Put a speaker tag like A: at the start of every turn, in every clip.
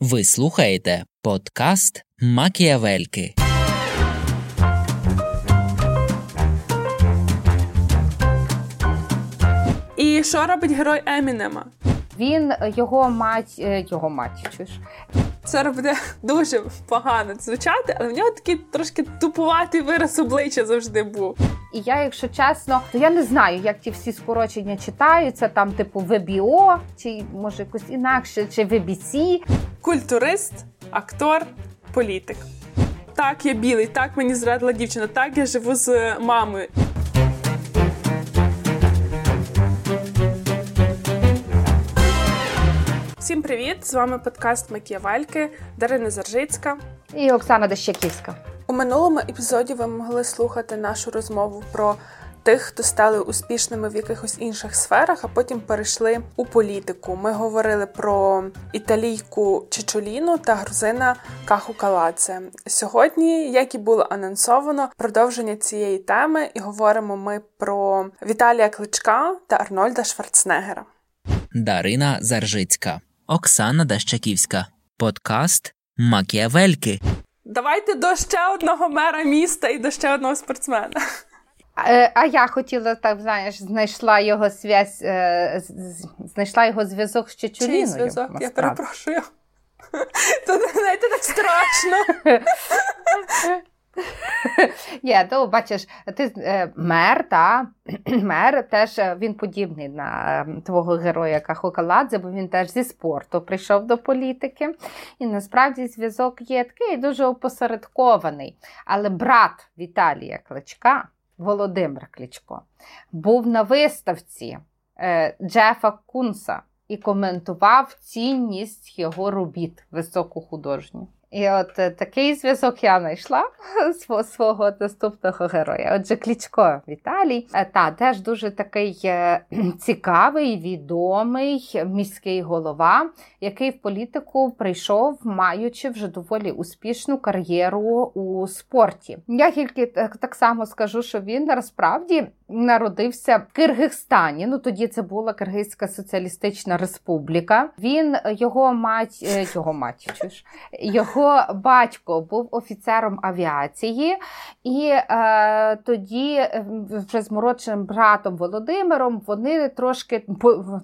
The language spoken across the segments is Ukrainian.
A: Ви слухаєте подкаст Макіавельки.
B: І що робить герой Емінема?
C: Він його мать, е, його мать, чуєш?
B: Це буде дуже погано звучати, але в нього такий трошки тупуватий вираз обличчя завжди був.
C: І я, якщо чесно, то я не знаю, як ті всі скорочення читаються, там, типу, ВБО, чи може якось інакше, чи ВБС.
B: Культурист, актор, політик. Так, я білий, так мені зрадила дівчина, так я живу з мамою. Всім привіт! З вами подкаст Макіявельки, Дарина Заржицька.
C: І Оксана Дещаківська.
B: У минулому епізоді ви могли слухати нашу розмову про тих, хто стали успішними в якихось інших сферах, а потім перейшли у політику. Ми говорили про італійку Чичоліну та грузина Каху Каладзе. Сьогодні, як і було анонсовано, продовження цієї теми, і говоримо ми про Віталія Кличка та Арнольда Шварценеггера.
A: Дарина Заржицька, Оксана Дащаківська. Подкаст Макіавельки.
B: Давайте до ще одного мера міста і до ще одного спортсмена.
C: Е, а я хотіла так, знаєш, знайшла його зв'язь, е, знайшла його зв'язок з Чечуліною.
B: Чий зв'язок? Я перепрошую. Тут знаєте, так страшно.
C: Є, то бачиш, ти е, мер, та мер теж е, він подібний на ем, твого героя Кахокаладзе, бо він теж зі спорту прийшов до політики. І насправді зв'язок є такий дуже опосередкований. Але брат Віталія Кличка, Володимир Кличко, був на виставці е, Джефа Кунса і коментував цінність його робіт високохудожню. І от е, такий зв'язок я знайшла свого, наступного героя. Отже, Клічко Віталій, е, та теж дуже такий е, цікавий, відомий міський голова, який в політику прийшов, маючи вже доволі успішну кар'єру у спорті. Я тільки так, само скажу, що він насправді народився в Киргизстані. Ну тоді це була Киргизька Соціалістична Республіка. Він його мать, його мать, чуєш, його. Його батько був офіцером авіації, і е, тоді вже з молодшим братом Володимиром вони трошки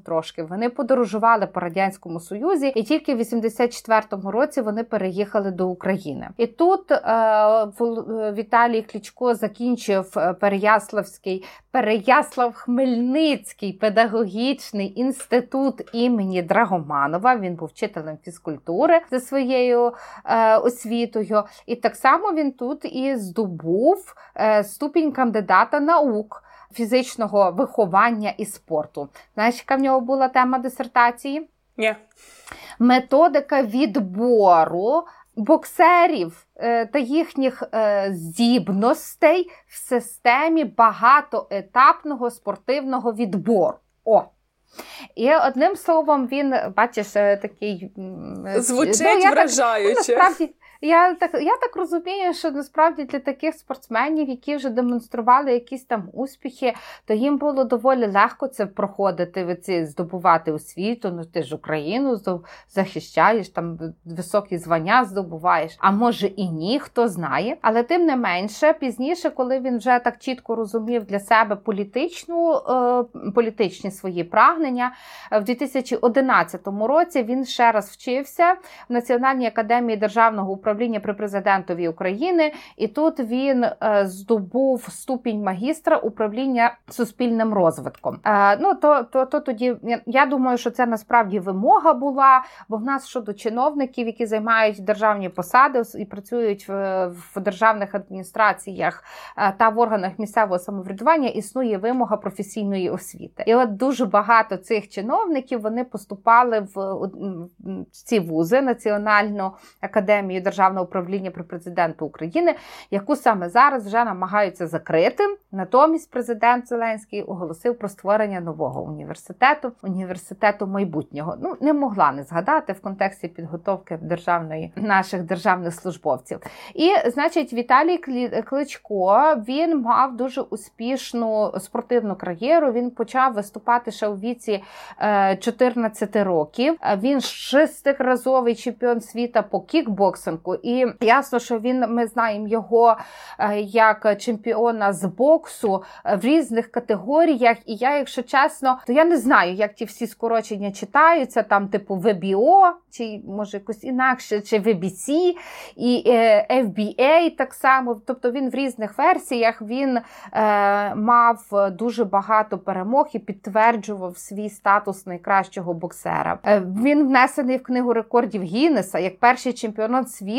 C: трошки вони подорожували по радянському союзі, і тільки в 84-му році вони переїхали до України. І тут е, Віталій Клічко закінчив Переяславський Переяслав Хмельницький педагогічний інститут імені Драгоманова. Він був вчителем фізкультури за своєю е, освітою. І так само він тут і здобув е, ступінь кандидата наук. Фізичного виховання і спорту. Знаєш, яка в нього була тема дисертації?
B: Ні.
C: Методика відбору боксерів е, та їхніх е, здібностей в системі багатоетапного спортивного відбору. О! І одним словом, він, бачиш, такий
B: звучить ну, я вражаюче. Так,
C: ну, насправді, я так я так розумію, що насправді для таких спортсменів, які вже демонстрували якісь там успіхи, то їм було доволі легко це проходити, ці здобувати освіту. Ну ти ж Україну захищаєш, там високі звання здобуваєш. А може і ні, хто знає. Але тим не менше, пізніше, коли він вже так чітко розумів для себе політичну, е, політичні свої прагнення, в 2011 році він ще раз вчився в Національній академії державного управління управління при президентові України, і тут він е, здобув ступінь магістра управління суспільним розвитком. Е, ну то, то, то тоді я думаю, що це насправді вимога була, бо в нас щодо чиновників, які займають державні посади і працюють в, в державних адміністраціях е, та в органах місцевого самоврядування, існує вимога професійної освіти. І от дуже багато цих чиновників вони поступали в ці вузи Національну академію державної державного управління при президенту України, яку саме зараз вже намагаються закрити. Натомість президент Зеленський оголосив про створення нового університету, університету майбутнього. Ну не могла не згадати в контексті підготовки державної наших державних службовців. І значить, Віталій Кличко він мав дуже успішну спортивну кар'єру. Він почав виступати ще у віці 14 е, років. Він шестиразовий чемпіон світа по кікбоксингу. І ясно, що він ми знаємо його е, як чемпіона з боксу в різних категоріях. І я, якщо чесно, то я не знаю, як ті всі скорочення читаються, там, типу, ВБО, чи може якось інакше, чи VBC, і е, FBA так само. Тобто він в різних версіях він е, мав дуже багато перемог і підтверджував свій статус найкращого боксера. Е, він внесений в книгу рекордів Гіннеса як перший чемпіонат світу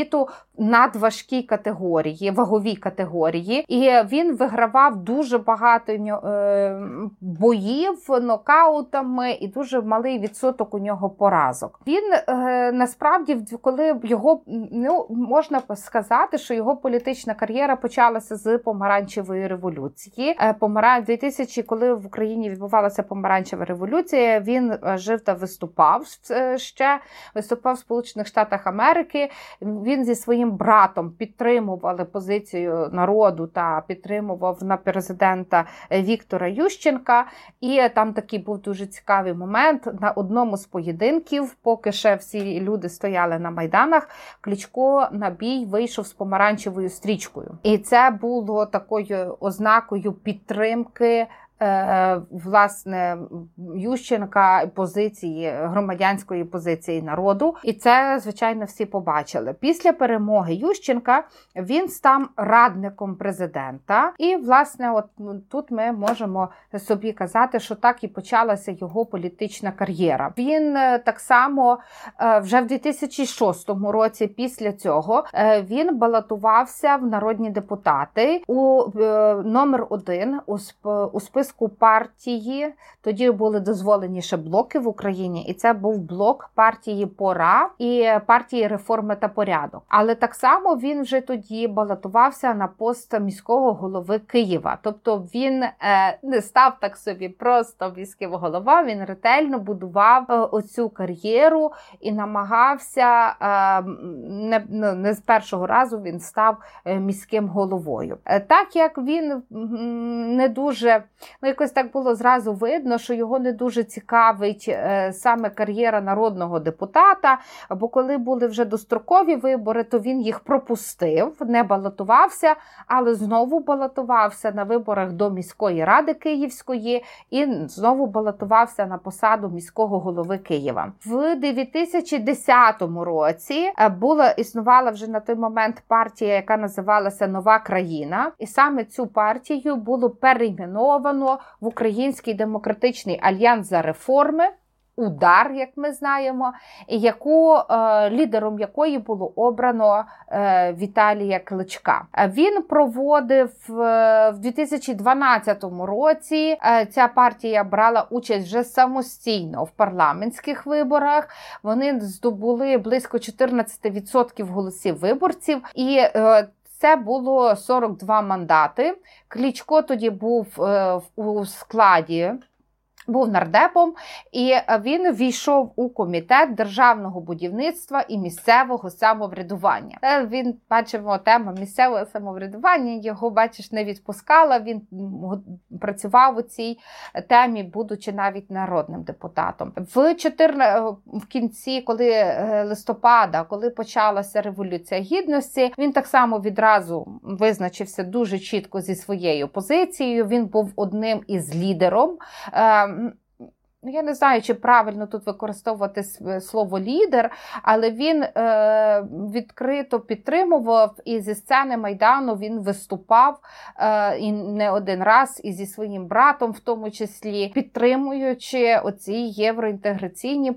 C: надважкій категорії, ваговій категорії, і він вигравав дуже багато е, боїв нокаутами, і дуже малий відсоток у нього поразок. Він е, насправді, коли його ну можна сказати, що його політична кар'єра почалася з помаранчевої революції. Е, Помаран 2000, коли в Україні відбувалася помаранчева революція, він жив та виступав ще виступав в Сполучених Штатах Америки. Він зі своїм братом підтримували позицію народу та підтримував на президента Віктора Ющенка. І там такий був дуже цікавий момент. На одному з поєдинків, поки ще всі люди стояли на майданах, Кличко на бій вийшов з помаранчевою стрічкою. І це було такою ознакою підтримки Е, власне Ющенка позиції громадянської позиції народу, і це звичайно всі побачили. Після перемоги Ющенка він став радником президента, і власне, от ну, тут ми можемо собі казати, що так і почалася його політична кар'єра. Він е, так само е, вже в 2006 році, після цього, він балотувався в народні депутати у номер один у списку списку партії. Тоді були дозволені ще блоки в Україні, і це був блок партії Пора і партії реформи та порядок. Але так само він вже тоді балотувався на пост міського голови Києва. Тобто він е, не став так собі просто міським голова. Він ретельно будував е, оцю кар'єру і намагався е, не, ну, не з першого разу він став міським головою. Так як він не дуже ну якось так було зразу видно, що його не дуже цікавить е, саме кар'єра народного депутата. Бо коли були вже дострокові вибори, то він їх пропустив, не балотувався, але знову балотувався на виборах до міської ради Київської і знову балотувався на посаду міського голови Києва. В 2010 році е, була існувала вже на той момент партія, яка називалася Нова країна, і саме цю партію було перейменовано в Український демократичний альянс за реформи. Удар, як ми знаємо, яку е, лідером якої було обрано е, Віталія Кличка. Він проводив е, в 2012 році. Ця партія брала участь вже самостійно в парламентських виборах. Вони здобули близько 14% голосів виборців і. Це було 42 мандати. Клічко тоді був е, у складі був нардепом, і він війшов у комітет державного будівництва і місцевого самоврядування. Е, він бачимо тема місцевого самоврядування. Його бачиш, не відпускала. Він працював у цій темі, будучи навіть народним депутатом. В 14, в кінці, коли е, листопада, коли почалася революція гідності, він так само відразу визначився дуже чітко зі своєю позицією. Він був одним із лідером. Ем, Ну, я не знаю, чи правильно тут використовувати слово лідер, але він е, відкрито підтримував і зі сцени Майдану він виступав е, і не один раз і зі своїм братом, в тому числі підтримуючи оці євроінтеграційні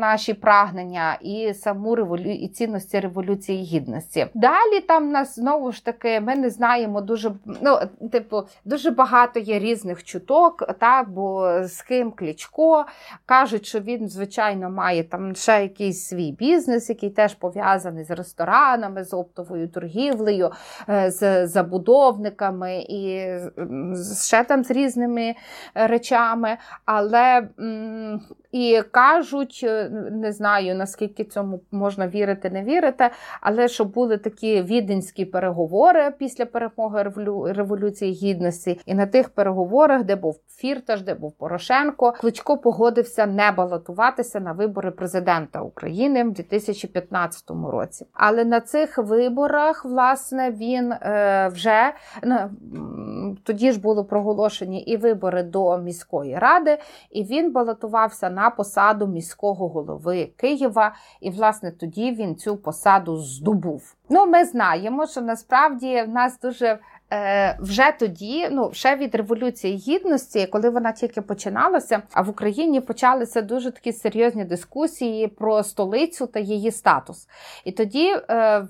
C: наші прагнення і саму револю... і цінності революції гідності. Далі там нас знову ж таки ми не знаємо дуже ну, типу, дуже багато є різних чуток, так бо з ким клічко. Кличко. Кажуть, що він, звичайно, має там ще якийсь свій бізнес, який теж пов'язаний з ресторанами, з оптовою торгівлею, е, з забудовниками і ще там з різними речами. Але і кажуть, е, не знаю наскільки цьому можна вірити, не вірити, але що були такі віденські переговори після перемоги Революції Гідності, і на тих переговорах, де був Фірташ, де був Порошенко, Кличко погодився не балотуватися на вибори президента України в 2015 році. Але на цих виборах, власне, він е, вже тоді ж було проголошені і вибори до міської ради, і він балотувався на посаду міського голови Києва. І, власне, тоді він цю посаду здобув. Ну, ми знаємо, що насправді в нас дуже вже тоді, ну ще від революції гідності, коли вона тільки починалася, а в Україні почалися дуже такі серйозні дискусії про столицю та її статус. І тоді, е,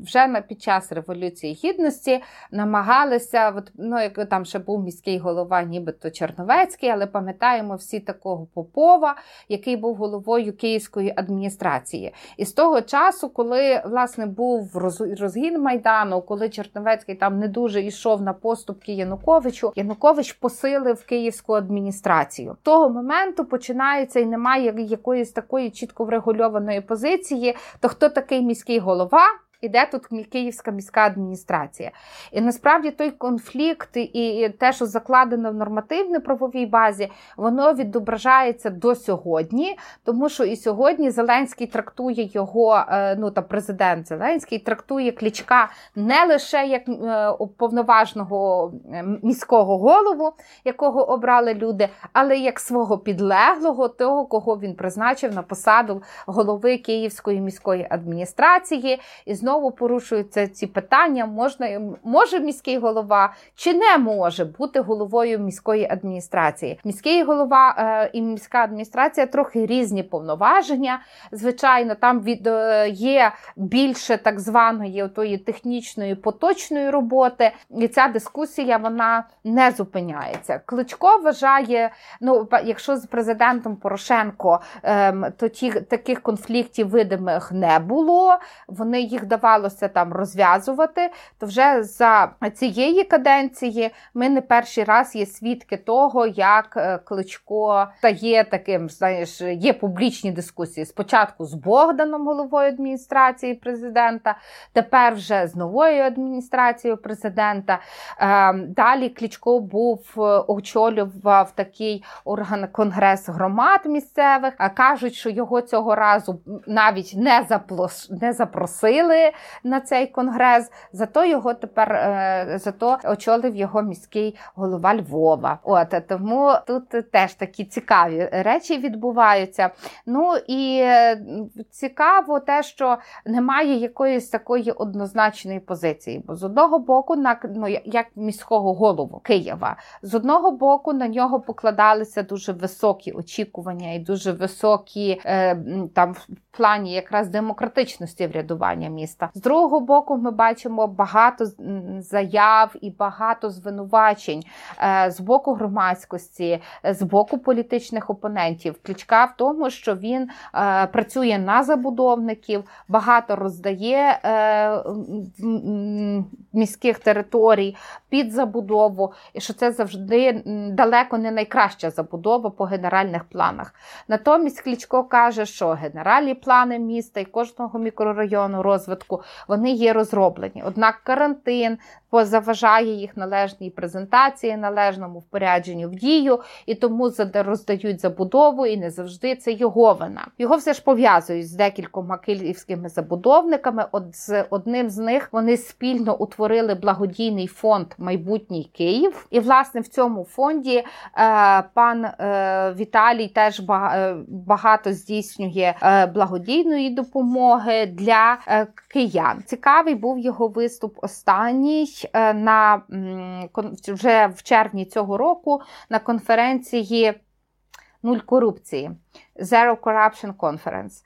C: вже під час революції гідності, намагалися, от, ну як там ще був міський голова, нібито Черновецький, але пам'ятаємо всі такого Попова, який був головою Київської адміністрації. І з того часу, коли власне був розгін майдану, коли Черновецький там не дуже дуже йшов на поступки Януковичу. Янукович посилив київську адміністрацію. Того моменту починається і немає якоїсь такої чітко врегульованої позиції. То хто такий міський голова? Іде тут Київська міська адміністрація. І насправді той конфлікт і те, що закладено в нормативно-правовій базі, воно відображається до сьогодні, тому що і сьогодні Зеленський трактує його, е, ну та президент Зеленський трактує Клічка не лише як е, повноважного міського голову, якого обрали люди, але як свого підлеглого, того, кого він призначив на посаду голови Київської міської адміністрації. І знову знову порушуються ці питання: можна може міський голова чи не може бути головою міської адміністрації. Міський голова е, і міська адміністрація трохи різні повноваження. Звичайно, там від е, є більше так званої тої технічної поточної роботи, і ця дискусія вона не зупиняється. Кличко вважає, ну якщо з президентом Порошенко, е, то ті таких конфліктів видимих не було. Вони їх давали вдавалося там розв'язувати, то вже за цієї каденції ми не перший раз є свідки того, як е, Кличко стає таким, знаєш, є публічні дискусії. Спочатку з Богданом, головою адміністрації президента, тепер вже з новою адміністрацією президента. Ем, далі Кличко був е, очолював такий орган конгрес громад місцевих. Кажуть, що його цього разу навіть не запросили на цей конгрес. Зато його тепер е, зато очолив його міський голова Львова. От тому тут теж такі цікаві речі відбуваються. Ну і е, цікаво те, що немає якоїсь такої однозначної позиції. Бо з одного боку, на ну як міського голову Києва, з одного боку на нього покладалися дуже високі очікування і дуже високі е, там в плані якраз демократичності врядування міста. З другого боку, ми бачимо багато заяв і багато звинувачень е, з боку громадськості, з боку політичних опонентів. Кличка в тому, що він е, працює на забудовників, багато роздає е, міських територій під забудову, і що це завжди далеко не найкраща забудова по генеральних планах. Натомість Кличко каже, що генеральні плани міста і кожного мікрорайону розвитку вони є розроблені. Однак карантин позаважає їх належній презентації, належному впорядженню в дію, і тому роздають забудову, і не завжди це його вина. Його все ж пов'язують з декількома київськими забудовниками. От з одним з них вони спільно утворили благодійний фонд Майбутній Київ. І, власне, в цьому фонді е, пан е, Віталій теж е, багато здійснює благодійної допомоги для киян. Цікавий був його виступ останній на вже в червні цього року на конференції Нуль корупції. Zero Corruption Conference,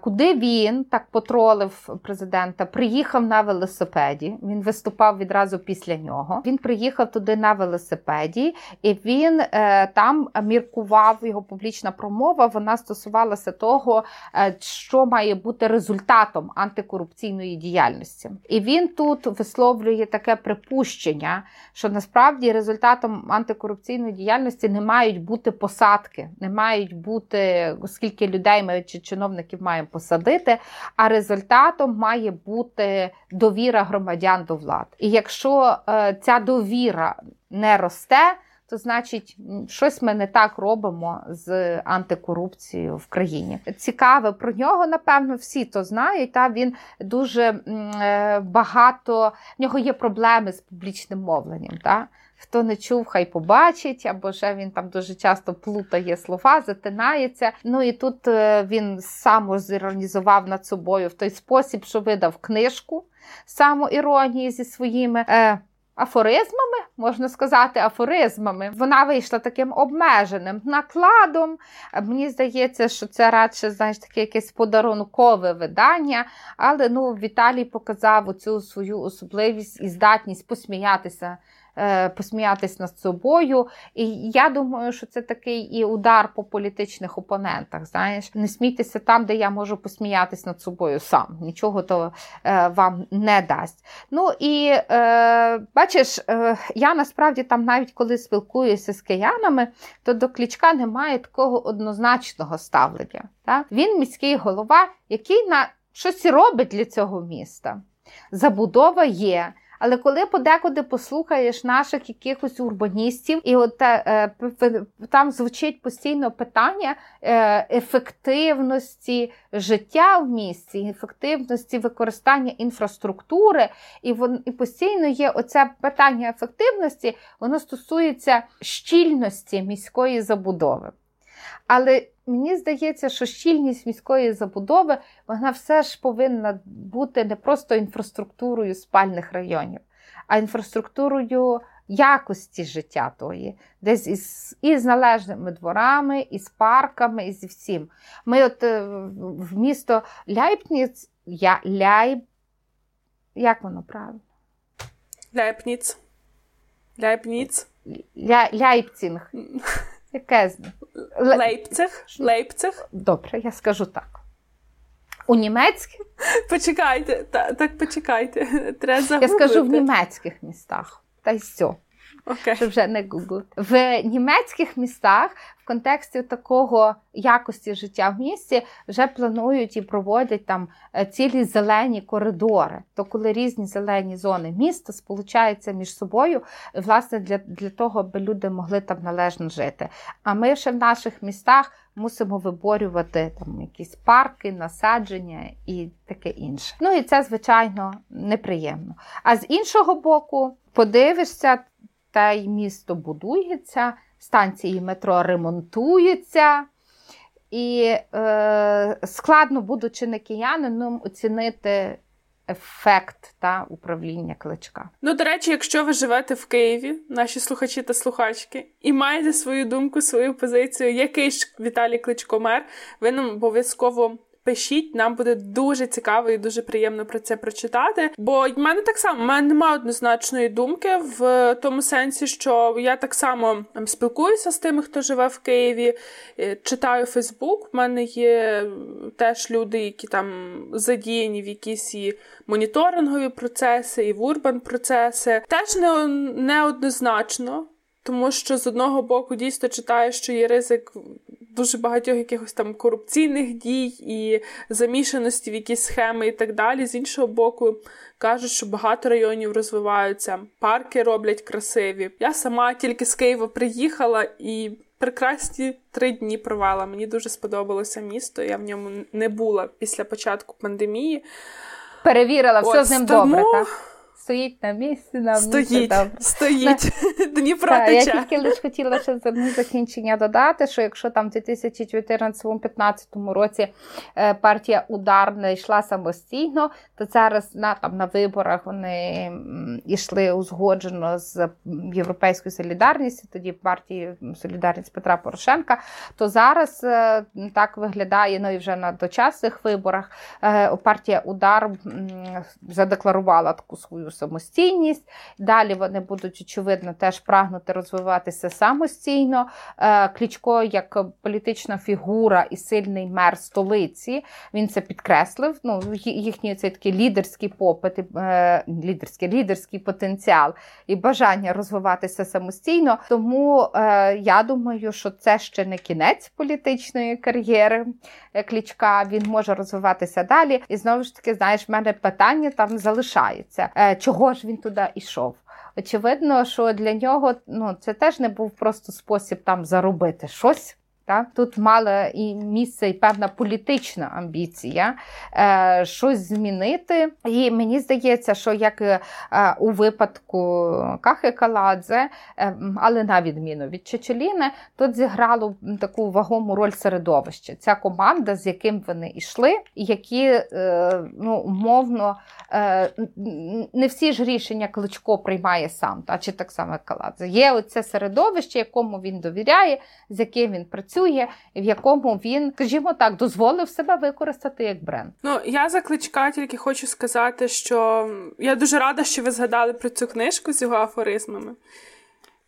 C: куди він так потролив президента, приїхав на велосипеді. Він виступав відразу після нього. Він приїхав туди на велосипеді, і він е, там міркував його публічна промова. Вона стосувалася того, е, що має бути результатом антикорупційної діяльності. І він тут висловлює таке припущення, що насправді результатом антикорупційної діяльності не мають бути посадки, не мають бути скільки людей ми чи чиновників маємо посадити, а результатом має бути довіра громадян до влад. І якщо е, ця довіра не росте, то значить щось ми не так робимо з антикорупцією в країні. Цікаве про нього, напевно, всі то знають. Та він дуже е, багато в нього є проблеми з публічним мовленням. Та? Хто не чув, хай побачить, або вже він там дуже часто плутає слова, затинається. Ну і тут е, він самозіронізував над собою в той спосіб, що видав книжку самоіронії зі своїми. Е, Афоризмами, можна сказати, афоризмами. Вона вийшла таким обмеженим накладом. Мені здається, що це радше знаєш, таке якесь подарункове видання. Але ну, Віталій показав оцю свою особливість і здатність посміятися посміятись над собою. І я думаю, що це такий і удар по політичних опонентах. Знаєш, не смійтеся там, де я можу посміятись над собою сам. Нічого то е, вам не дасть. Ну і е, бачиш, е, я насправді там, навіть коли спілкуюся з киянами, то до клічка немає такого однозначного ставлення. Так? Він міський голова, який на щось робить для цього міста. Забудова є. Але коли подекуди послухаєш наших якихось урбаністів, і от е, там звучить постійно питання е, ефективності життя в місті, ефективності використання інфраструктури, і вон, і постійно є оце питання ефективності, воно стосується щільності міської забудови. Але мені здається, що щільність міської забудови вона все ж повинна бути не просто інфраструктурою спальних районів, а інфраструктурою якості життя тої, десь із із належними дворами, із парками, і зі всім. Ми от е, в місто Ляйпніц, я, Ляйб, як воно правильно?
B: Ляйпніц. Ляйпніц.
C: Ля, Ляйпцінг. Яке з них?
B: Лейпциг. Лейпциг.
C: Добре, я скажу так. У німецьких?
B: Почекайте, та, так почекайте. Треба загуглити.
C: Я скажу в німецьких містах. Та й все.
B: Okay.
C: Щоб вже не гуглити. В німецьких містах в контексті такого якості життя в місті вже планують і проводять там е, цілі зелені коридори. То коли різні зелені зони міста сполучаються між собою, власне, для, для того, аби люди могли там належно жити. А ми ще в наших містах мусимо виборювати там якісь парки, насадження і таке інше. Ну і це, звичайно, неприємно. А з іншого боку, подивишся, та й місто будується, станції метро ремонтуються. І е, складно, будучи не киянином, оцінити ефект та управління кличка.
B: Ну, до речі, якщо ви живете в Києві, наші слухачі та слухачки, і маєте свою думку, свою позицію, який ж Віталій Кличко мер, ви нам обов'язково Пишіть, нам буде дуже цікаво і дуже приємно про це прочитати. Бо в мене так само в мене немає однозначної думки в тому сенсі, що я так само ем, спілкуюся з тими, хто живе в Києві, е, читаю Фейсбук. У мене є теж люди, які там задіяні в якісь і моніторингові процеси, і в урбан процеси. Теж не неоднозначно. Тому що з одного боку дійсно читаю, що є ризик дуже багатьох якихось там корупційних дій і замішаності в якісь схеми і так далі. З іншого боку, кажуть, що багато районів розвиваються, парки роблять красиві. Я сама тільки з Києва приїхала і. Прекрасні три дні провела. Мені дуже сподобалося місто. Я в ньому не була після початку пандемії.
C: Перевірила, все Ось, з ним тому... добре. так? Стоїть на місці. Нам
B: стоїть, стоїть. Дніпро
C: так,
B: тече.
C: Я тільки лише хотіла ще за закінчення додати, що якщо там в 2014-2015 році е, партія Удар не йшла самостійно, то зараз на там на виборах вони йшли узгоджено з Європейською солідарністю, тоді партії Солідарність Петра Порошенка. То зараз е, так виглядає ну і вже на дочасних виборах е, партія Удар задекларувала таку свою самостійність. Далі вони будуть очевидно теж прагнути розвиватися самостійно. Е, Клічко як політична фігура і сильний мер столиці. Він це підкреслив. Ну, їхній цей такий лідерський попит, е, лідерський, лідерський потенціал і бажання розвиватися самостійно. Тому е, я думаю, що це ще не кінець політичної кар'єри Клічка. Він може розвиватися далі. І знову ж таки, знаєш, в мене питання там залишається. Чого ж він туди йшов? Очевидно, що для нього ну, це теж не був просто спосіб там заробити щось. Так? Тут мала і місце і певна політична амбіція е, щось змінити. І мені здається, що як е, у випадку Кахи Каладзе, е, але на відміну від Чечеліни, тут зіграло таку вагому роль середовище. Ця команда, з яким вони йшли, які е, ну, умовно не всі ж рішення Кличко приймає сам, та, чи так само Каладзе. Є оце середовище, якому він довіряє, з яким він працює працює, в якому він, скажімо так, дозволив себе використати як бренд.
B: Ну я за кличка тільки хочу сказати, що я дуже рада, що ви згадали про цю книжку з його афоризмами.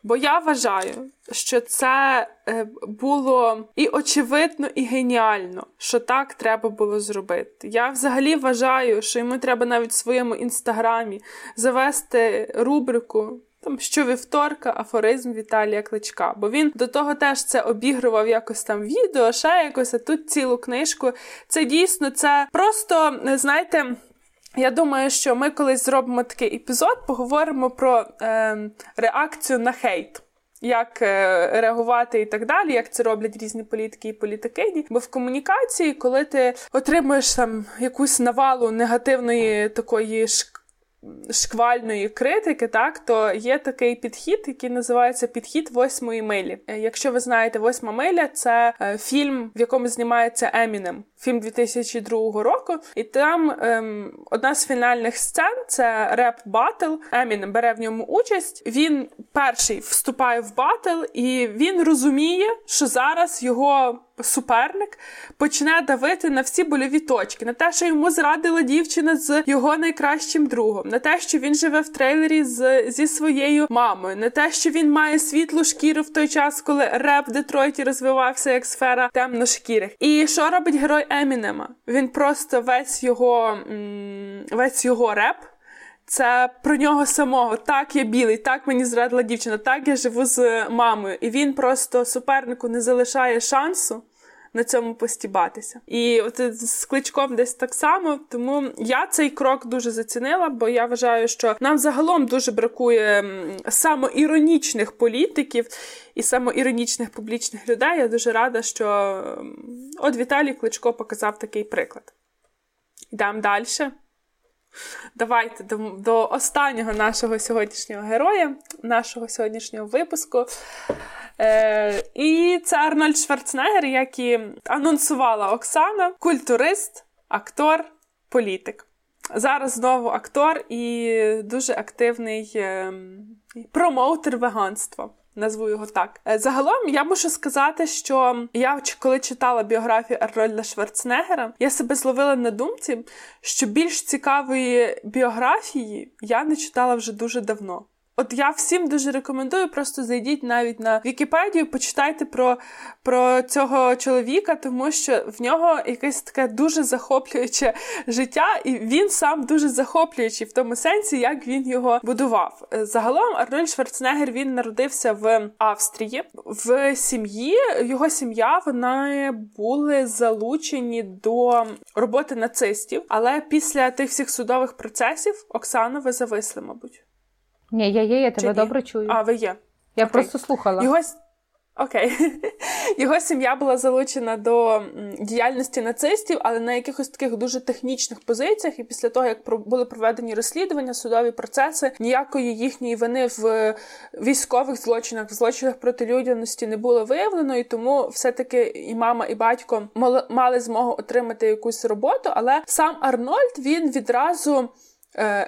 B: Бо я вважаю, що це е, було і очевидно, і геніально, що так треба було зробити. Я взагалі вважаю, що йому треба навіть в своєму інстаграмі завести рубрику там щовівторка афоризм Віталія Кличка. Бо він до того теж це обігрував якось там відео, ще якось, а тут цілу книжку. Це дійсно це просто, знаєте. Я думаю, що ми колись зробимо такий епізод, поговоримо про е, реакцію на хейт. Як е, реагувати і так далі, як це роблять різні політики і політикині. Бо в комунікації, коли ти отримуєш там якусь навалу негативної такої шквальної критики, так то є такий підхід, який називається підхід восьмої милі. Е, якщо ви знаєте, восьма миля це е, фільм, в якому знімається Емінем. Фільм 2002 року, і там ем, одна з фінальних сцен це реп батл. Емінем бере в ньому участь. Він перший вступає в батл, і він розуміє, що зараз його суперник почне давити на всі больові точки, на те, що йому зрадила дівчина з його найкращим другом, на те, що він живе в трейлері з, зі своєю мамою, на те, що він має світлу шкіру в той час, коли реп в Детройті розвивався як сфера темношкірих. І що робить герой Емінема? Він просто весь його весь його реп. Це про нього самого. Так, я білий, так мені зрадила дівчина, так я живу з мамою. І він просто супернику не залишає шансу на цьому постібатися. І от з кличком десь так само. Тому я цей крок дуже зацінила, бо я вважаю, що нам загалом дуже бракує самоіронічних політиків і самоіронічних публічних людей. Я дуже рада, що от Віталій Кличко показав такий приклад. Йдемо далі. Давайте до, до останнього нашого сьогоднішнього героя, нашого сьогоднішнього випуску. Е, І це Арнольд Шварценеггер, як і анонсувала Оксана, культурист, актор, політик. Зараз знову актор і дуже активний е, промоутер веганства. Назву його так. Е, загалом я мушу сказати, що я коли читала біографію Арнольда Шварценеггера, я себе зловила на думці, що більш цікавої біографії я не читала вже дуже давно. От я всім дуже рекомендую, просто зайдіть навіть на Вікіпедію, почитайте про про цього чоловіка, тому що в нього якесь таке дуже захоплююче життя, і він сам дуже захоплюючий в тому сенсі, як він його будував. Загалом Арнольд Шварценеггер він народився в Австрії в сім'ї. Його сім'я вони були залучені до роботи нацистів, але після тих всіх судових процесів Оксана ви зависли, мабуть.
C: Ні, я є, я тебе добре чую.
B: А, ви є.
C: Я Окей. просто слухала.
B: Його Окей, його сім'я була залучена до діяльності нацистів, але на якихось таких дуже технічних позиціях. І після того, як були проведені розслідування, судові процеси, ніякої їхньої вини в військових злочинах, в злочинах проти людяності не було виявлено, і тому все-таки і мама, і батько мали змогу отримати якусь роботу. Але сам Арнольд він відразу е,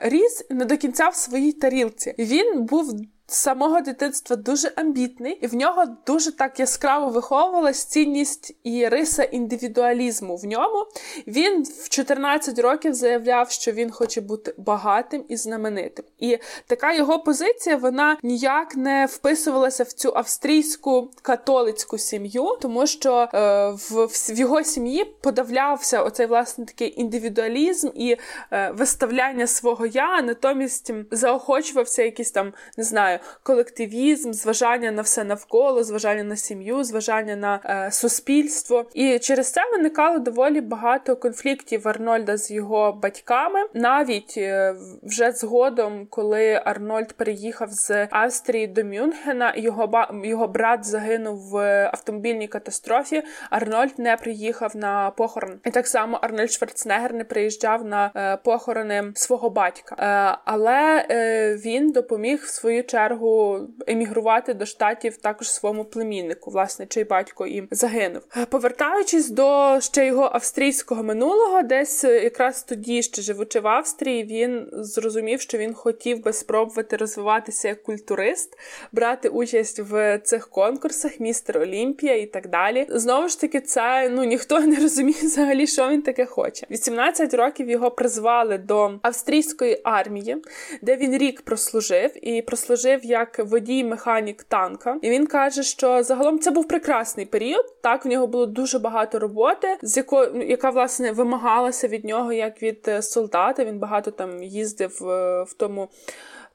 B: ріс не до кінця в своїй тарілці. Він був самого дитинства дуже амбітний, і в нього дуже так яскраво виховувалась цінність і риса індивідуалізму в ньому. Він в 14 років заявляв, що він хоче бути багатим і знаменитим. І така його позиція вона ніяк не вписувалася в цю австрійську католицьку сім'ю, тому що е, в, в його сім'ї подавлявся оцей власне такий індивідуалізм і е, виставляння свого я, натомість заохочувався якісь там, не знаю колективізм, зважання на все навколо, зважання на сім'ю, зважання на е, суспільство. І через це виникало доволі багато конфліктів Арнольда з його батьками. Навіть е, вже згодом, коли Арнольд переїхав з Австрії до Мюнхена, його ба його брат загинув в автомобільній катастрофі. Арнольд не приїхав на похорон. І так само Арнольд Шварценеггер не приїжджав на е, похорони свого батька. Е, але е, він допоміг в свою чергу чергу емігрувати до штатів також своєму племіннику, власне, чий батько і загинув. Е, повертаючись до ще його австрійського минулого, десь е, якраз тоді, ще живучи в Австрії, він зрозумів, що він хотів би спробувати розвиватися як культурист, брати участь в цих конкурсах, містер Олімпія і так далі. Знову ж таки, це ну ніхто не розуміє взагалі, що він таке хоче. 18 років його призвали до австрійської армії, де він рік прослужив і прослужив служив як водій-механік танка, і він каже, що загалом це був прекрасний період. Так, в нього було дуже багато роботи, з якої яка власне вимагалася від нього як від е, солдата. Він багато там їздив е, в тому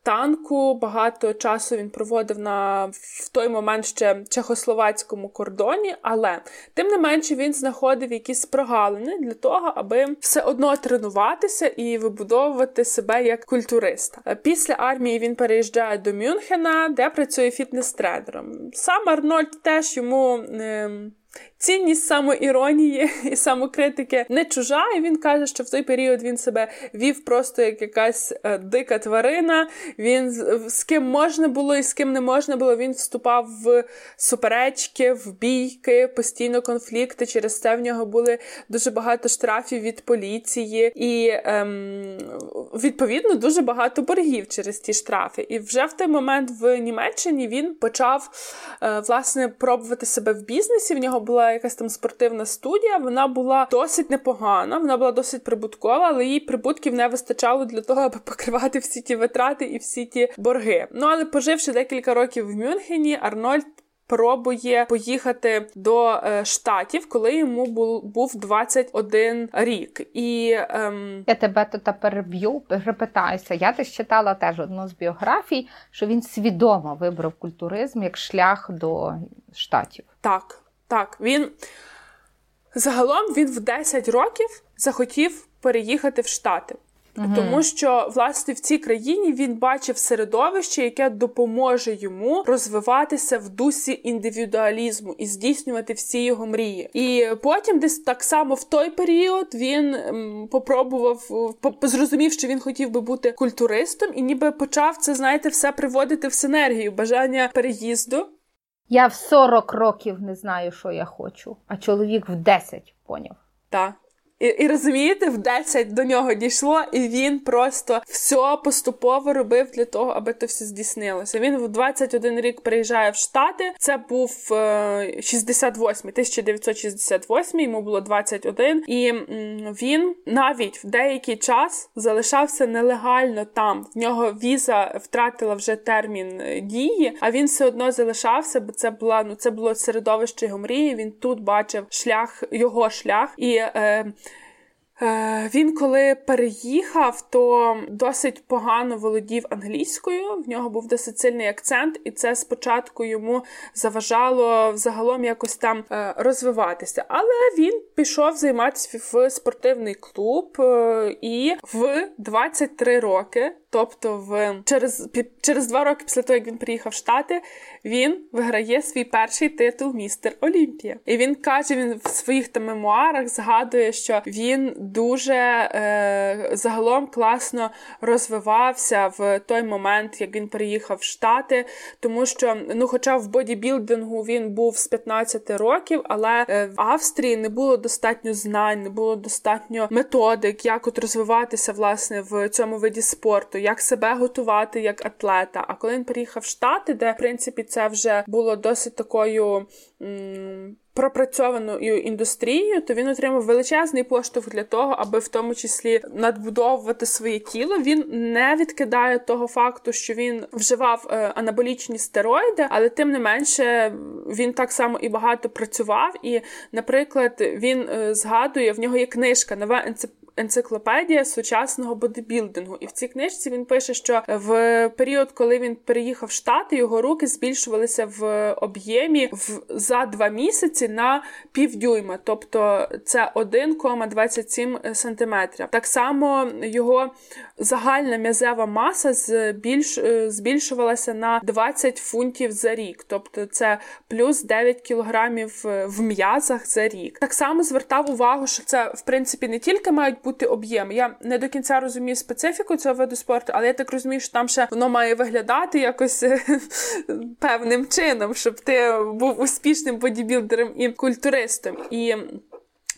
B: танку. Багато часу він проводив на в той момент ще чехословацькому кордоні, але тим не менше він знаходив якісь прогалини для того, аби все одно тренуватися і вибудовувати себе як культуриста. Після армії він переїжджає до Мюнхена, де працює фітнес-тренером. Сам Арнольд теж йому. Е- Цінність самоіронії і самокритики не чужа, і він каже, що в той період він себе вів просто як якась е, дика тварина. Він з ким можна було і з ким не можна було. Він вступав в суперечки, в бійки, постійно конфлікти. Через це в нього були дуже багато штрафів від поліції, і ем, відповідно дуже багато боргів через ті штрафи. І вже в той момент в Німеччині він почав е, власне пробувати себе в бізнесі. В нього була якась там спортивна студія, вона була досить непогана, вона була досить прибуткова, але їй прибутків не вистачало для того, аби покривати всі ті витрати і всі ті борги. Ну але поживши декілька років в Мюнхені, Арнольд. Пробує поїхати до е, штатів, коли йому був був 21 рік. І ем...
C: я тебе тут переб'ю, перепитаюся. Я теж читала теж одну з біографій, що він свідомо вибрав культуризм як шлях до штатів.
B: Так, так, він загалом він в 10 років захотів переїхати в Штати. Угу. Тому що, власне, в цій країні він бачив середовище, яке допоможе йому розвиватися в дусі індивідуалізму і здійснювати всі його мрії. І потім, десь так само в той період, він м, попробував зрозумів, що він хотів би бути культуристом, і ніби почав це, знаєте, все приводити в синергію, бажання переїзду.
C: Я в 40 років не знаю, що я хочу, а чоловік в 10 поняв.
B: Так. І і розумієте, в 10 до нього дійшло, і він просто все поступово робив для того, аби це все здійснилося. Він в 21 рік приїжджає в Штати. Це був 68 е, 1968, йому було 21, і він навіть в деякий час залишався нелегально там. В нього віза втратила вже термін е, дії, а він все одно залишався, бо це була ну це було середовище його мрії. Він тут бачив шлях, його шлях і. Е, він, коли переїхав, то досить погано володів англійською. В нього був досить сильний акцент, і це спочатку йому заважало взагалом якось там е, розвиватися. Але він пішов займатися в спортивний клуб е, і в 23 роки. Тобто, в через через два роки після того, як він приїхав в Штати, він виграє свій перший титул містер Олімпія. І він каже: він в своїх там мемуарах згадує, що він дуже е, загалом класно розвивався в той момент, як він переїхав в Штати, тому що, ну, хоча в бодібілдингу він був з 15 років, але е, в Австрії не було достатньо знань, не було достатньо методик, як от розвиватися власне в цьому виді спорту як себе готувати як атлета. А коли він приїхав в Штати, де в принципі це вже було досить такою. М- Пропрацьованою індустрією, то він отримав величезний поштовх для того, аби в тому числі надбудовувати своє тіло. Він не відкидає того факту, що він вживав е, анаболічні стероїди, але тим не менше він так само і багато працював. І, наприклад, він е, згадує в нього є книжка нова енциклопедія сучасного бодибілдингу. І в цій книжці він пише, що в період, коли він переїхав в Штати, його руки збільшувалися в об'ємі в за два місяці на півдюйма, тобто це 1,27 сантиметрів. Так само його загальна м'язева маса збільш, збільшувалася на 20 фунтів за рік, тобто це плюс 9 кілограмів в м'язах за рік. Так само звертав увагу, що це в принципі не тільки мають бути об'єм. Я не до кінця розумію специфіку цього виду спорту, але я так розумію, що там ще воно має виглядати якось певним чином, щоб ти був успішним бодібілдером і культуристом. І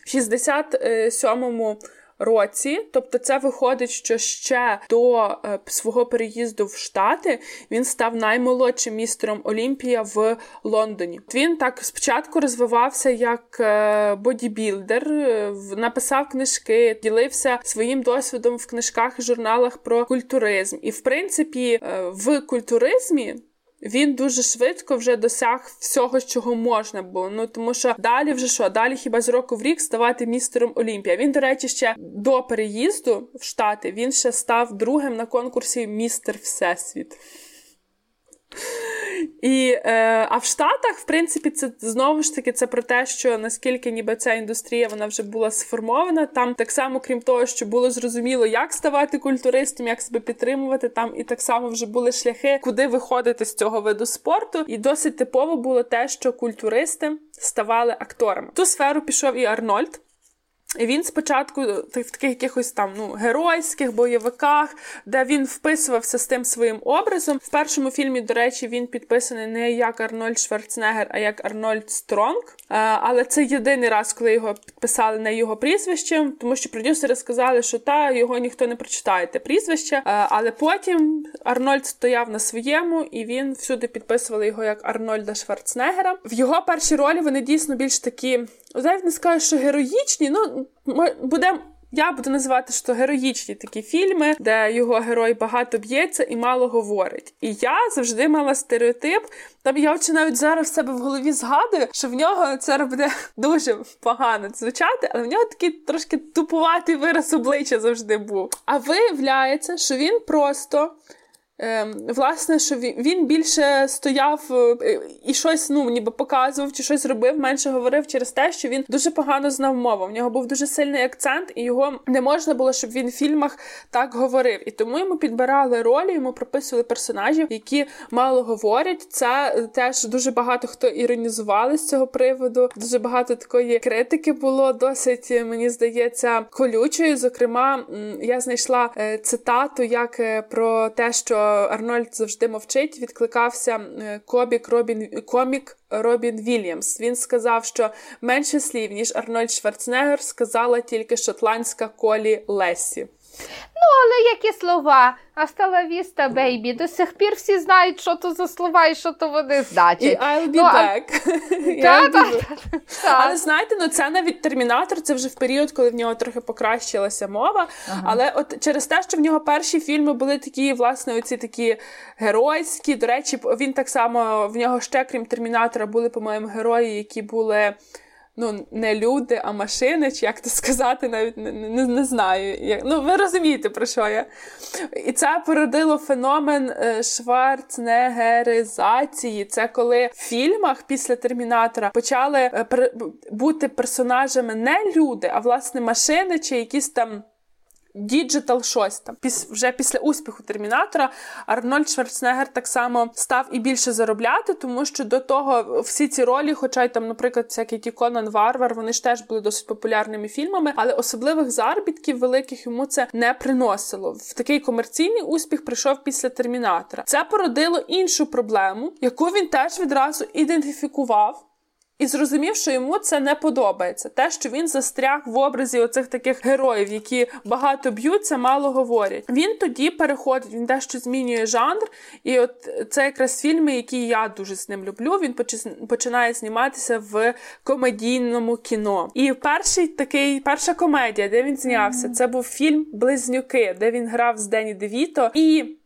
B: в 67-му році. Тобто, це виходить, що ще до е, свого переїзду в Штати він став наймолодшим містером Олімпія в Лондоні. Він так спочатку розвивався як е, бодібілдер, е, написав книжки, ділився своїм досвідом в книжках і журналах про культуризм. І в принципі, в культуризмі він дуже швидко вже досяг всього, чого можна було. Ну тому що далі вже що? Далі хіба з року в рік ставати містером Олімпія. Він, до речі, ще до переїзду в Штати він ще став другим на конкурсі Містер Всесвіт. І, е, А в Штатах, в принципі, це знову ж таки це про те, що наскільки ніби ця індустрія вона вже була сформована. Там так само, крім того, що було зрозуміло, як ставати культуристом, як себе підтримувати. Там і так само вже були шляхи, куди виходити з цього виду спорту. І досить типово було те, що культуристи ставали акторами. Ту сферу пішов і Арнольд. Він спочатку в таких якихось там ну геройських бойовиках, де він вписувався з тим своїм образом. В першому фільмі, до речі, він підписаний не як Арнольд Шварценеггер, а як Арнольд Стронг. Але це єдиний раз, коли його підписали на його прізвище, тому що продюсери сказали, що та його ніхто не прочитає те прізвище. Але потім Арнольд стояв на своєму, і він всюди підписували його як Арнольда Шварценеггера. В його першій ролі вони дійсно більш такі, навіть не скажу, що героїчні. ну ми будемо. Я буду називати що героїчні такі фільми, де його герой багато б'ється і мало говорить. І я завжди мала стереотип. Там я очі навіть зараз в себе в голові згадую, що в нього це буде дуже погано звучати, але в нього такий трошки тупуватий вираз обличчя завжди був. А виявляється, що він просто власне, що він більше стояв е, і щось ну, ніби показував чи щось робив, менше говорив через те, що він дуже погано знав мову. В нього був дуже сильний акцент, і його не можна було, щоб він в фільмах так говорив. І тому йому підбирали ролі, йому прописували персонажів, які мало говорять. Це теж дуже багато хто іронізували з цього приводу. Дуже багато такої критики було досить, мені здається, колючою. Зокрема, я знайшла е, цитату як е, про те, що. Арнольд завжди мовчить, відгукувався комік комік Робін комік Робін Вільямс. Він сказав, що менше слів ніж Арнольд Шварценеггер сказала тільки шотландська колі Лесі.
C: Ну, але які слова? Астала віста, бейбі. До сих пір всі знають, що то за слова і що то вони значать. І
B: I'll be ну, back.
C: Та, та,
B: та, але знаєте, ну це навіть термінатор, це вже в період, коли в нього трохи покращилася мова. Ага. Але от через те, що в нього перші фільми були такі, власне, оці такі геройські. До речі, він так само в нього ще, крім термінатора, були, по-моєму, герої, які були. Ну, не люди, а машини, чи як це сказати, навіть не, не, не знаю. Як... Ну, ви розумієте, про що я. І це породило феномен е, шварценеггеризації. Це коли в фільмах після термінатора почали е, бути персонажами не люди, а власне машини чи якісь там. Digital щось там. Піс, вже після успіху Термінатора Арнольд Шварценеггер так само став і більше заробляти, тому що до того всі ці ролі, хоча й там, наприклад, всякий ті Конан Варвар, вони ж теж були досить популярними фільмами, але особливих заробітків великих йому це не приносило. В такий комерційний успіх прийшов після Термінатора. Це породило іншу проблему, яку він теж відразу ідентифікував. І зрозумів, що йому це не подобається. Те, що він застряг в образі оцих таких героїв, які багато б'ються, мало говорять. Він тоді переходить, він дещо змінює жанр. І от це якраз фільми, які я дуже з ним люблю. Він починає зніматися в комедійному кіно. І перший такий, перша комедія, де він знявся, це був фільм Близнюки, де він грав з Дені Девіто. І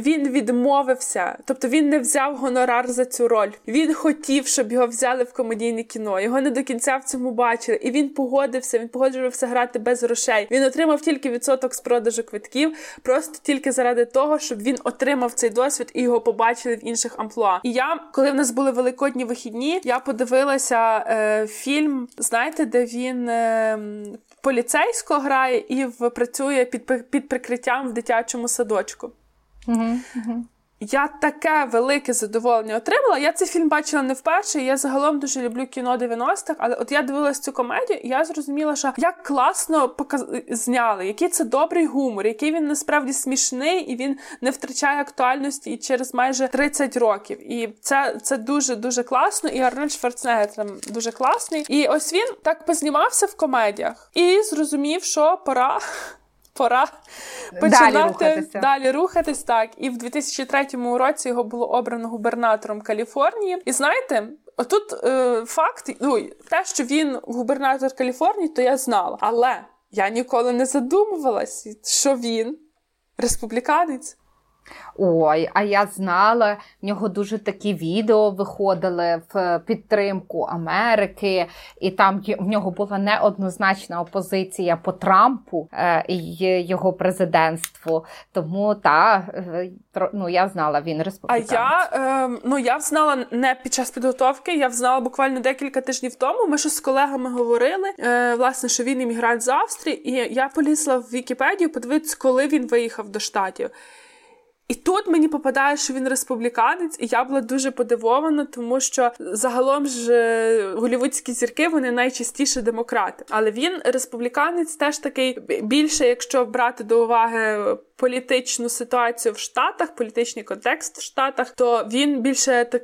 B: він відмовився, тобто він не взяв гонорар за цю роль. Він хотів, щоб його взяли в комедійне кіно. Його не до кінця в цьому бачили. І він погодився. Він погоджувався грати без грошей. Він отримав тільки відсоток з продажу квитків, просто тільки заради того, щоб він отримав цей досвід і його побачили в інших амплуа. І я, коли в нас були великодні вихідні, я подивилася е, фільм, знаєте, де він. Е, Поліцейського грає і в працює під під прикриттям в дитячому садочку. Я таке велике задоволення отримала. Я цей фільм бачила не вперше. Я загалом дуже люблю кіно 90-х, але от я дивилась цю комедію, і я зрозуміла, що як класно показ... зняли, який це добрий гумор, який він насправді смішний і він не втрачає актуальності і через майже 30 років. І це це дуже дуже класно. І Арнольд Шварценеггер там дуже класний. І ось він так познімався в комедіях і зрозумів, що пора пора починати далі рухатися. далі рухатись. Так, і в 2003 році його було обрано губернатором Каліфорнії. І знаєте, отут е, факт, ну те, що він губернатор Каліфорнії, то я знала, але я ніколи не задумувалась, що він республіканець.
C: Ой, а я знала, в нього дуже такі відео виходили в підтримку Америки, і там в нього була неоднозначна опозиція по Трампу е, і його президентству. Тому та е, ну я знала, він республіканець.
B: А я е, ну я знала не під час підготовки, я знала буквально декілька тижнів тому. Ми щось з колегами говорили, е, власне, що він іммігрант з Австрії, і я полізла в Вікіпедію, подивитися, коли він виїхав до штатів. І тут мені попадає, що він республіканець, і я була дуже подивована, тому що загалом ж е, голівудські зірки вони найчастіше демократи. Але він республіканець теж такий більше, якщо брати до уваги політичну ситуацію в Штатах, політичний контекст в Штатах, то він більше так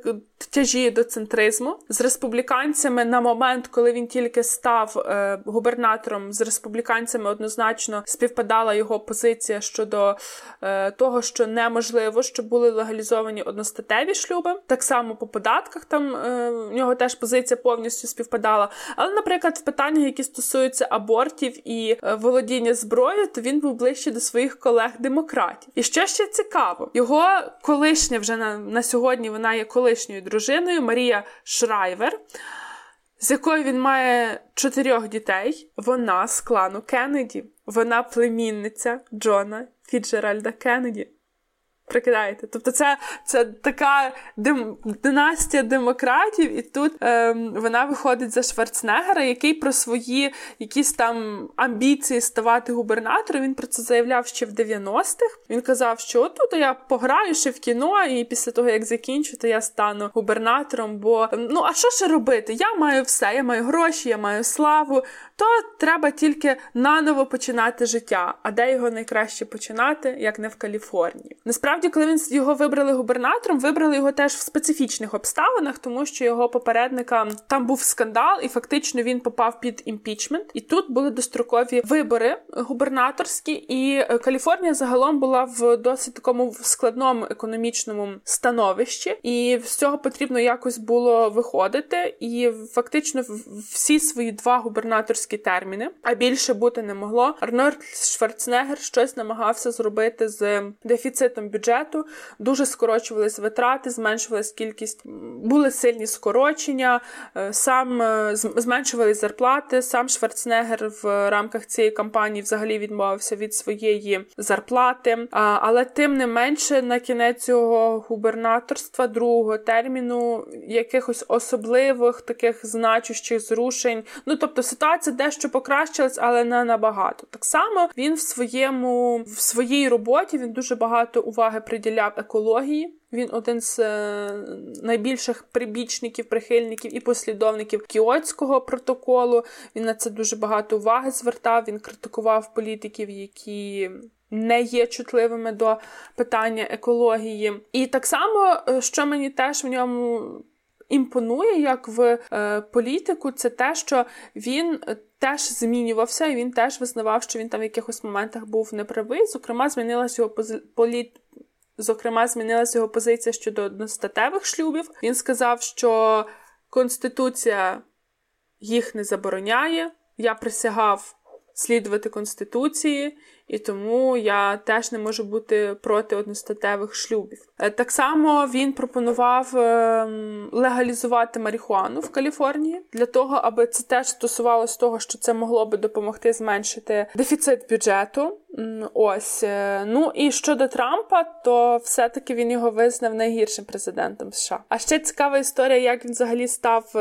B: тяжіє до центризму з республіканцями на момент, коли він тільки став е, губернатором, з республіканцями однозначно співпадала його позиція щодо е, того, що неможливо, щоб були легалізовані одностатеві шлюби. Так само по податках там е, в нього теж позиція повністю співпадала. Але, наприклад, в питаннях, які стосуються абортів і е, володіння зброєю, то він був ближче до своїх колег демократів. І що ще цікаво, його колишня вже на, на сьогодні вона є колишньою дружиною Марія Шрайвер. З якою він має чотирьох дітей, вона з клану Кеннеді, вона племінниця Джона Фіцджеральда Кеннеді. Прикидаєте? Тобто це це така ди, династія демократів, і тут ем, вона виходить за Шварценеггера, який про свої якісь там амбіції ставати губернатором. Він про це заявляв ще в 90-х. Він казав, що от тут я пограю ще в кіно, і після того, як закінчу, то я стану губернатором. Бо ну а що ще робити? Я маю все, я маю гроші, я маю славу. То треба тільки наново починати життя. А де його найкраще починати, як не в Каліфорнії? Насправді. Насправді, коли він його вибрали губернатором, вибрали його теж в специфічних обставинах, тому що його попередника там був скандал, і фактично він попав під імпічмент. І тут були дострокові вибори губернаторські, і е, Каліфорнія загалом була в досить такому складному економічному становищі, і з цього потрібно якось було виходити. І фактично всі свої два губернаторські терміни, а більше бути не могло. Арнольд Шварценеггер щось намагався зробити з дефіцитом бюджету бюджету, дуже скорочувались витрати, зменшувалась кількість, були сильні скорочення, е, сам е, зменшувались зарплати. Сам Шварценеггер в рамках цієї кампанії взагалі відмовився від своєї зарплати. Але тим не менше, на кінець цього губернаторства другого терміну якихось особливих таких значущих зрушень. Ну тобто ситуація дещо покращилась, але не набагато. Так само він в своєму в своїй роботі він дуже багато уваги приділяв екології. Він один з е, найбільших прибічників, прихильників і послідовників Кіотського протоколу. Він на це дуже багато уваги звертав. Він критикував політиків, які не є чутливими до питання екології. І так само, е, що мені теж в ньому імпонує, як в е, політику, це те, що він теж змінювався, і він теж визнавав, що він там в якихось моментах був неправий. Зокрема, змінилася його політ. Зокрема, змінилася його позиція щодо одностатевих шлюбів. Він сказав, що Конституція їх не забороняє. Я присягав слідувати Конституції, і тому я теж не можу бути проти одностатевих шлюбів. Е, так само він пропонував ем, легалізувати марихуану в Каліфорнії для того, аби це теж стосувалося того, що це могло би допомогти зменшити дефіцит бюджету. Ось е, ну і щодо Трампа, то все-таки він його визнав найгіршим президентом США. А ще цікава історія, як він взагалі став.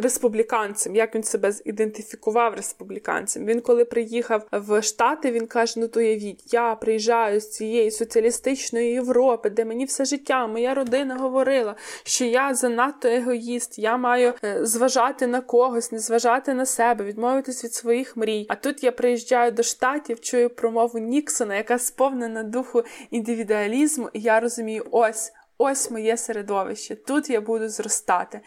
B: Ем, республіканцем, як він себе ідентифікував республіканцем. Він, коли приїхав в Штати, він каже: Ну то явіть, я приїжджаю з цієї соціалістичної Європи, де мені все життя, моя родина говорила, що я занадто егоїст, я маю е, зважати на когось, не зважати на себе, відмовитись від своїх мрій. А тут я приїжджаю до штатів, чую промову Ніксона, яка сповнена духу індивідуалізму, і я розумію, ось. Ось моє середовище, тут я буду зростати.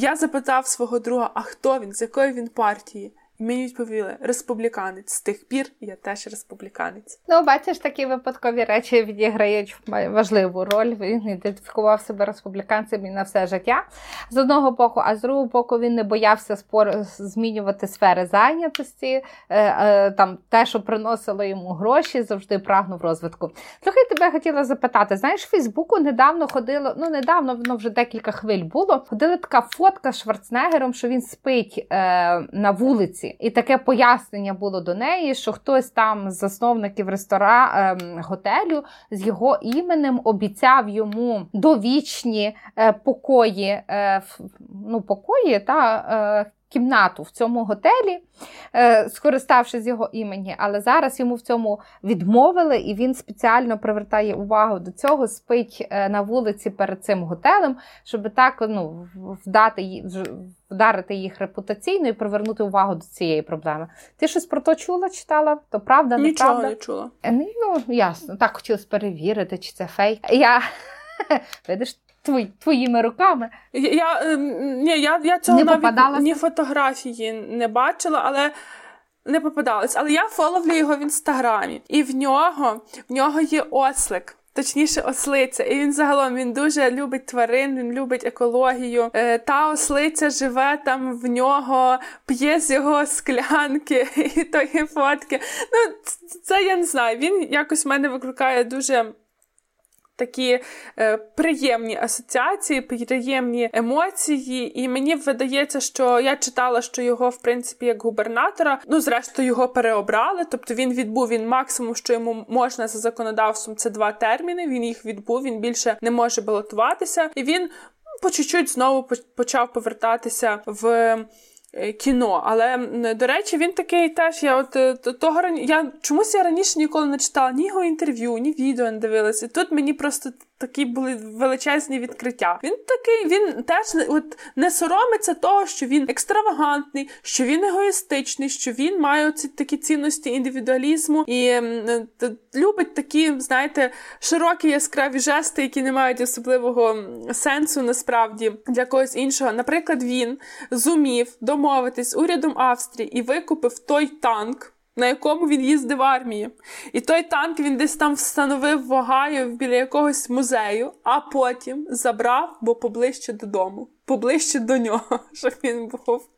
B: Я запитав свого друга, а хто він, з якої він партії? Мені відповіли республіканець. З тих пір я теж республіканець.
C: Ну, бачиш, такі випадкові речі відіграють важливу роль. Він ідентифікував себе республіканцем і на все життя з одного боку, а з другого боку, він не боявся спор змінювати сфери зайнятості. Е, е, там те, що приносило йому гроші, завжди прагнув розвитку. Трохи тебе хотіла запитати: знаєш, в Фейсбуку недавно ходило, ну недавно воно вже декілька хвиль було. Ходила така фотка з Шварценеггером, що він спить е, на вулиці. І таке пояснення було до неї, що хтось там з засновників рестора ем, готелю з його іменем обіцяв йому довічні е, покої, е, ну, покої та е, кімнату в цьому готелі, е, скориставшись його імені, але зараз йому в цьому відмовили, і він спеціально привертає увагу до цього, спить е, на вулиці перед цим готелем, щоб так ну, вдати, вдарити їх репутаційно і привернути увагу до цієї проблеми. Ти щось про то чула, читала? То правда,
B: не
C: Нічого
B: не чула.
C: Е, ну, ясно, так хотілося перевірити, чи це фейк. Я видиш твої, твоїми руками.
B: Я я, ем, ні, я, я цього не навіть ні фотографії не бачила, але. Не попадалось, але я фоловлю його в інстаграмі, і в нього в нього є ослик, точніше, ослиця. І він загалом він дуже любить тварин, він любить екологію. Е, та ослиця живе там в нього, п'є з його склянки і тої фотки. Ну, це я не знаю. Він якось в мене викликає дуже такі е, приємні асоціації, приємні емоції. І мені видається, що я читала, що його, в принципі, як губернатора, ну, зрештою, його переобрали. Тобто він відбув він максимум, що йому можна за законодавством, це два терміни. Він їх відбув, він більше не може балотуватися, і він по чуть-чуть знову почав повертатися в. Е, кіно. Але до речі, він такий теж. Я от е, того я чомусь я раніше ніколи не читала ні його інтерв'ю, ні відео не дивилася. Тут мені просто такі були величезні відкриття. Він такий, він теж от не соромиться того, що він екстравагантний, що він егоїстичний, що він має оці такі цінності індивідуалізму і любить такі, знаєте, широкі яскраві жести, які не мають особливого сенсу насправді для когось іншого. Наприклад, він зумів домовитись урядом Австрії і викупив той танк на якому він їздив в армії. І той танк він десь там встановив в Огайо біля якогось музею, а потім забрав, бо поближче додому, поближче до нього, щоб він був.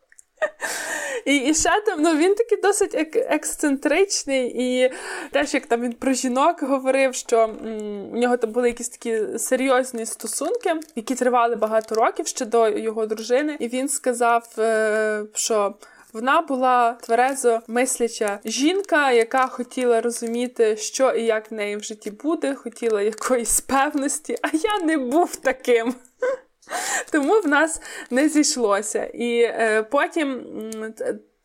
B: І і ще там ну, він такий досить ек- ексцентричний, і теж як там він про жінок говорив, що м, у нього там були якісь такі серйозні стосунки, які тривали багато років ще до його дружини. І він сказав, е, що. Вона була тверезо мисляча жінка, яка хотіла розуміти, що і як в неї в житті буде, хотіла якоїсь певності, а я не був таким. Тому в нас не зійшлося. І е, потім.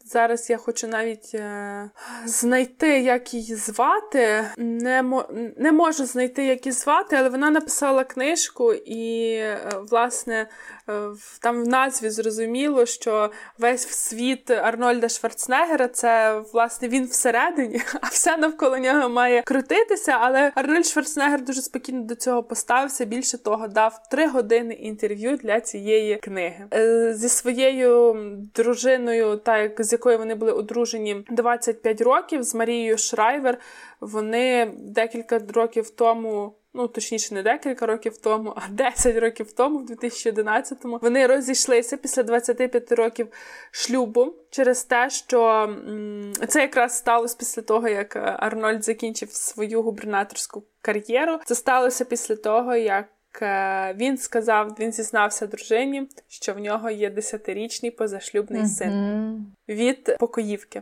B: Зараз я хочу навіть е, знайти, як її звати. Не мо, не можу знайти, як її звати, але вона написала книжку, і, е, власне, там в назві зрозуміло, що весь світ Арнольда Шварценеггера – це власне він всередині, а все навколо нього має крутитися. Але Арнольд Шварценеггер дуже спокійно до цього поставився. Більше того, дав три години інтерв'ю для цієї книги е, зі своєю дружиною, та як з якою вони були одружені 25 років, з Марією Шрайвер. Вони декілька років тому ну точніше, не декілька років тому, а 10 років тому, в 2011-му, вони розійшлися після 25 років шлюбу через те, що це якраз сталося після того, як Арнольд закінчив свою губернаторську кар'єру. Це сталося після того, як. Е, він сказав, він зізнався дружині, що в нього є десятирічний позашлюбний mm-hmm. син від покоївки.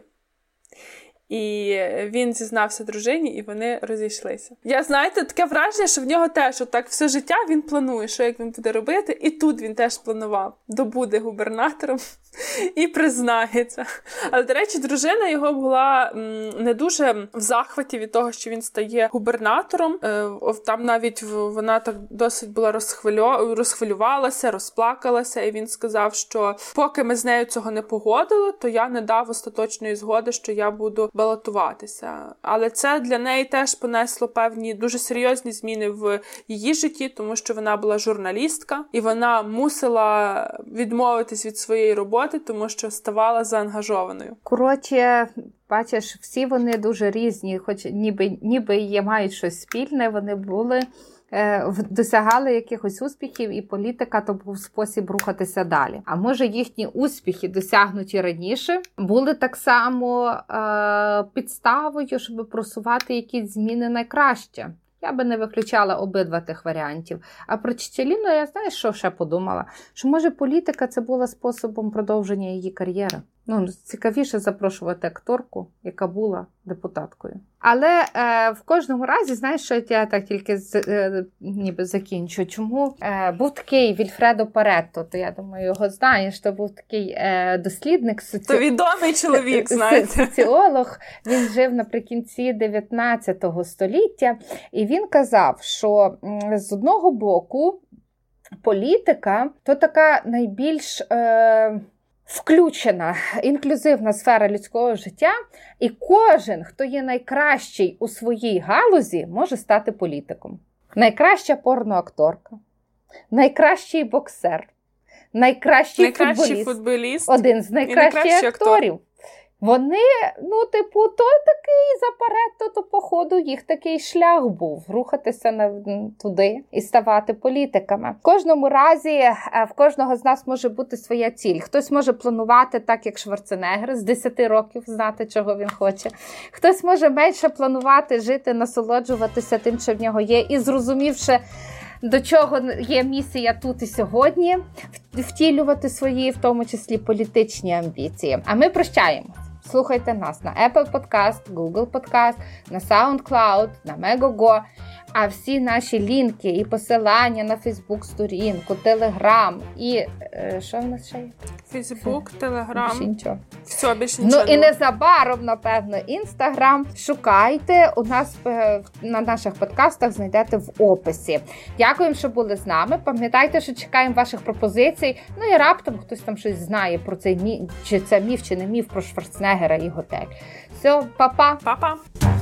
B: І він зізнався дружині, і вони розійшлися. Я знаєте, таке враження, що в нього теж отак все життя він планує, що як він буде робити, і тут він теж планував добуде губернатором і признається. Але, до речі, дружина його була не дуже в захваті від того, що він стає губернатором. Е, там навіть вона так досить була розхвилю... розхвилювалася, розплакалася, і він сказав, що поки ми з нею цього не погодили, то я не дав остаточної згоди, що я буду балотуватися. Але це для неї теж понесло певні дуже серйозні зміни в її житті, тому що вона була журналістка і вона мусила відмовитись від своєї роботи, тому що ставала заангажованою.
C: Коротше, бачиш, всі вони дуже різні, хоч ніби ніби є мають щось спільне. Вони були. Е, досягали якихось успіхів, і політика то був спосіб рухатися далі. А може їхні успіхи, досягнуті раніше, були так само е, підставою, щоб просувати якісь зміни найкраще. Я би не виключала обидва тих варіантів. А про Чечеліну я знаю, що ще подумала: що може політика це була способом продовження її кар'єри. Ну, цікавіше запрошувати акторку, яка була депутаткою. Але е, в кожному разі, знаєш, що я так тільки з, е, ніби закінчу. Чому е, був такий Вільфредо Паретто, то я думаю, його знаєш, то був такий е, дослідник соці...
B: То відомий чоловік, знаєте.
C: соціолог. Він жив наприкінці 19 століття, і він казав, що з одного боку політика то така найбільш. Е, Включена інклюзивна сфера людського життя, і кожен, хто є найкращий у своїй галузі, може стати політиком. Найкраща порноакторка, найкращий боксер, найкращий, найкращий футболіст, футболіст, один з найкращих акторів. Актор. Вони, ну, типу, то такий заперед, то, походу, їх такий шлях був рухатися на туди і ставати політиками. В кожному разі е, в кожного з нас може бути своя ціль. Хтось може планувати так, як Шварценеггер, з 10 років знати, чого він хоче. Хтось може менше планувати, жити, насолоджуватися тим, що в нього є, і зрозумівши. До чого є місія тут і сьогодні втілювати свої, в тому числі політичні амбіції. А ми прощаємо. Слухайте нас на Apple Podcast, Google Podcast, на SoundCloud, на Megogo. А всі наші лінки і посилання на Фейсбук сторінку, Телеграм і е, що в нас ще є?
B: Фейсбук, Телеграм.
C: Більше нічого.
B: Все, більше ну, нічого.
C: Ну і незабаром, напевно, інстаграм. Шукайте у нас е, на наших подкастах знайдете в описі. Дякуємо, що були з нами. Пам'ятайте, що чекаємо ваших пропозицій. Ну і раптом хтось там щось знає про цей міф, чи це міф, чи не міф про Шварценеггера і готель. Все, па-па.
B: Па-па.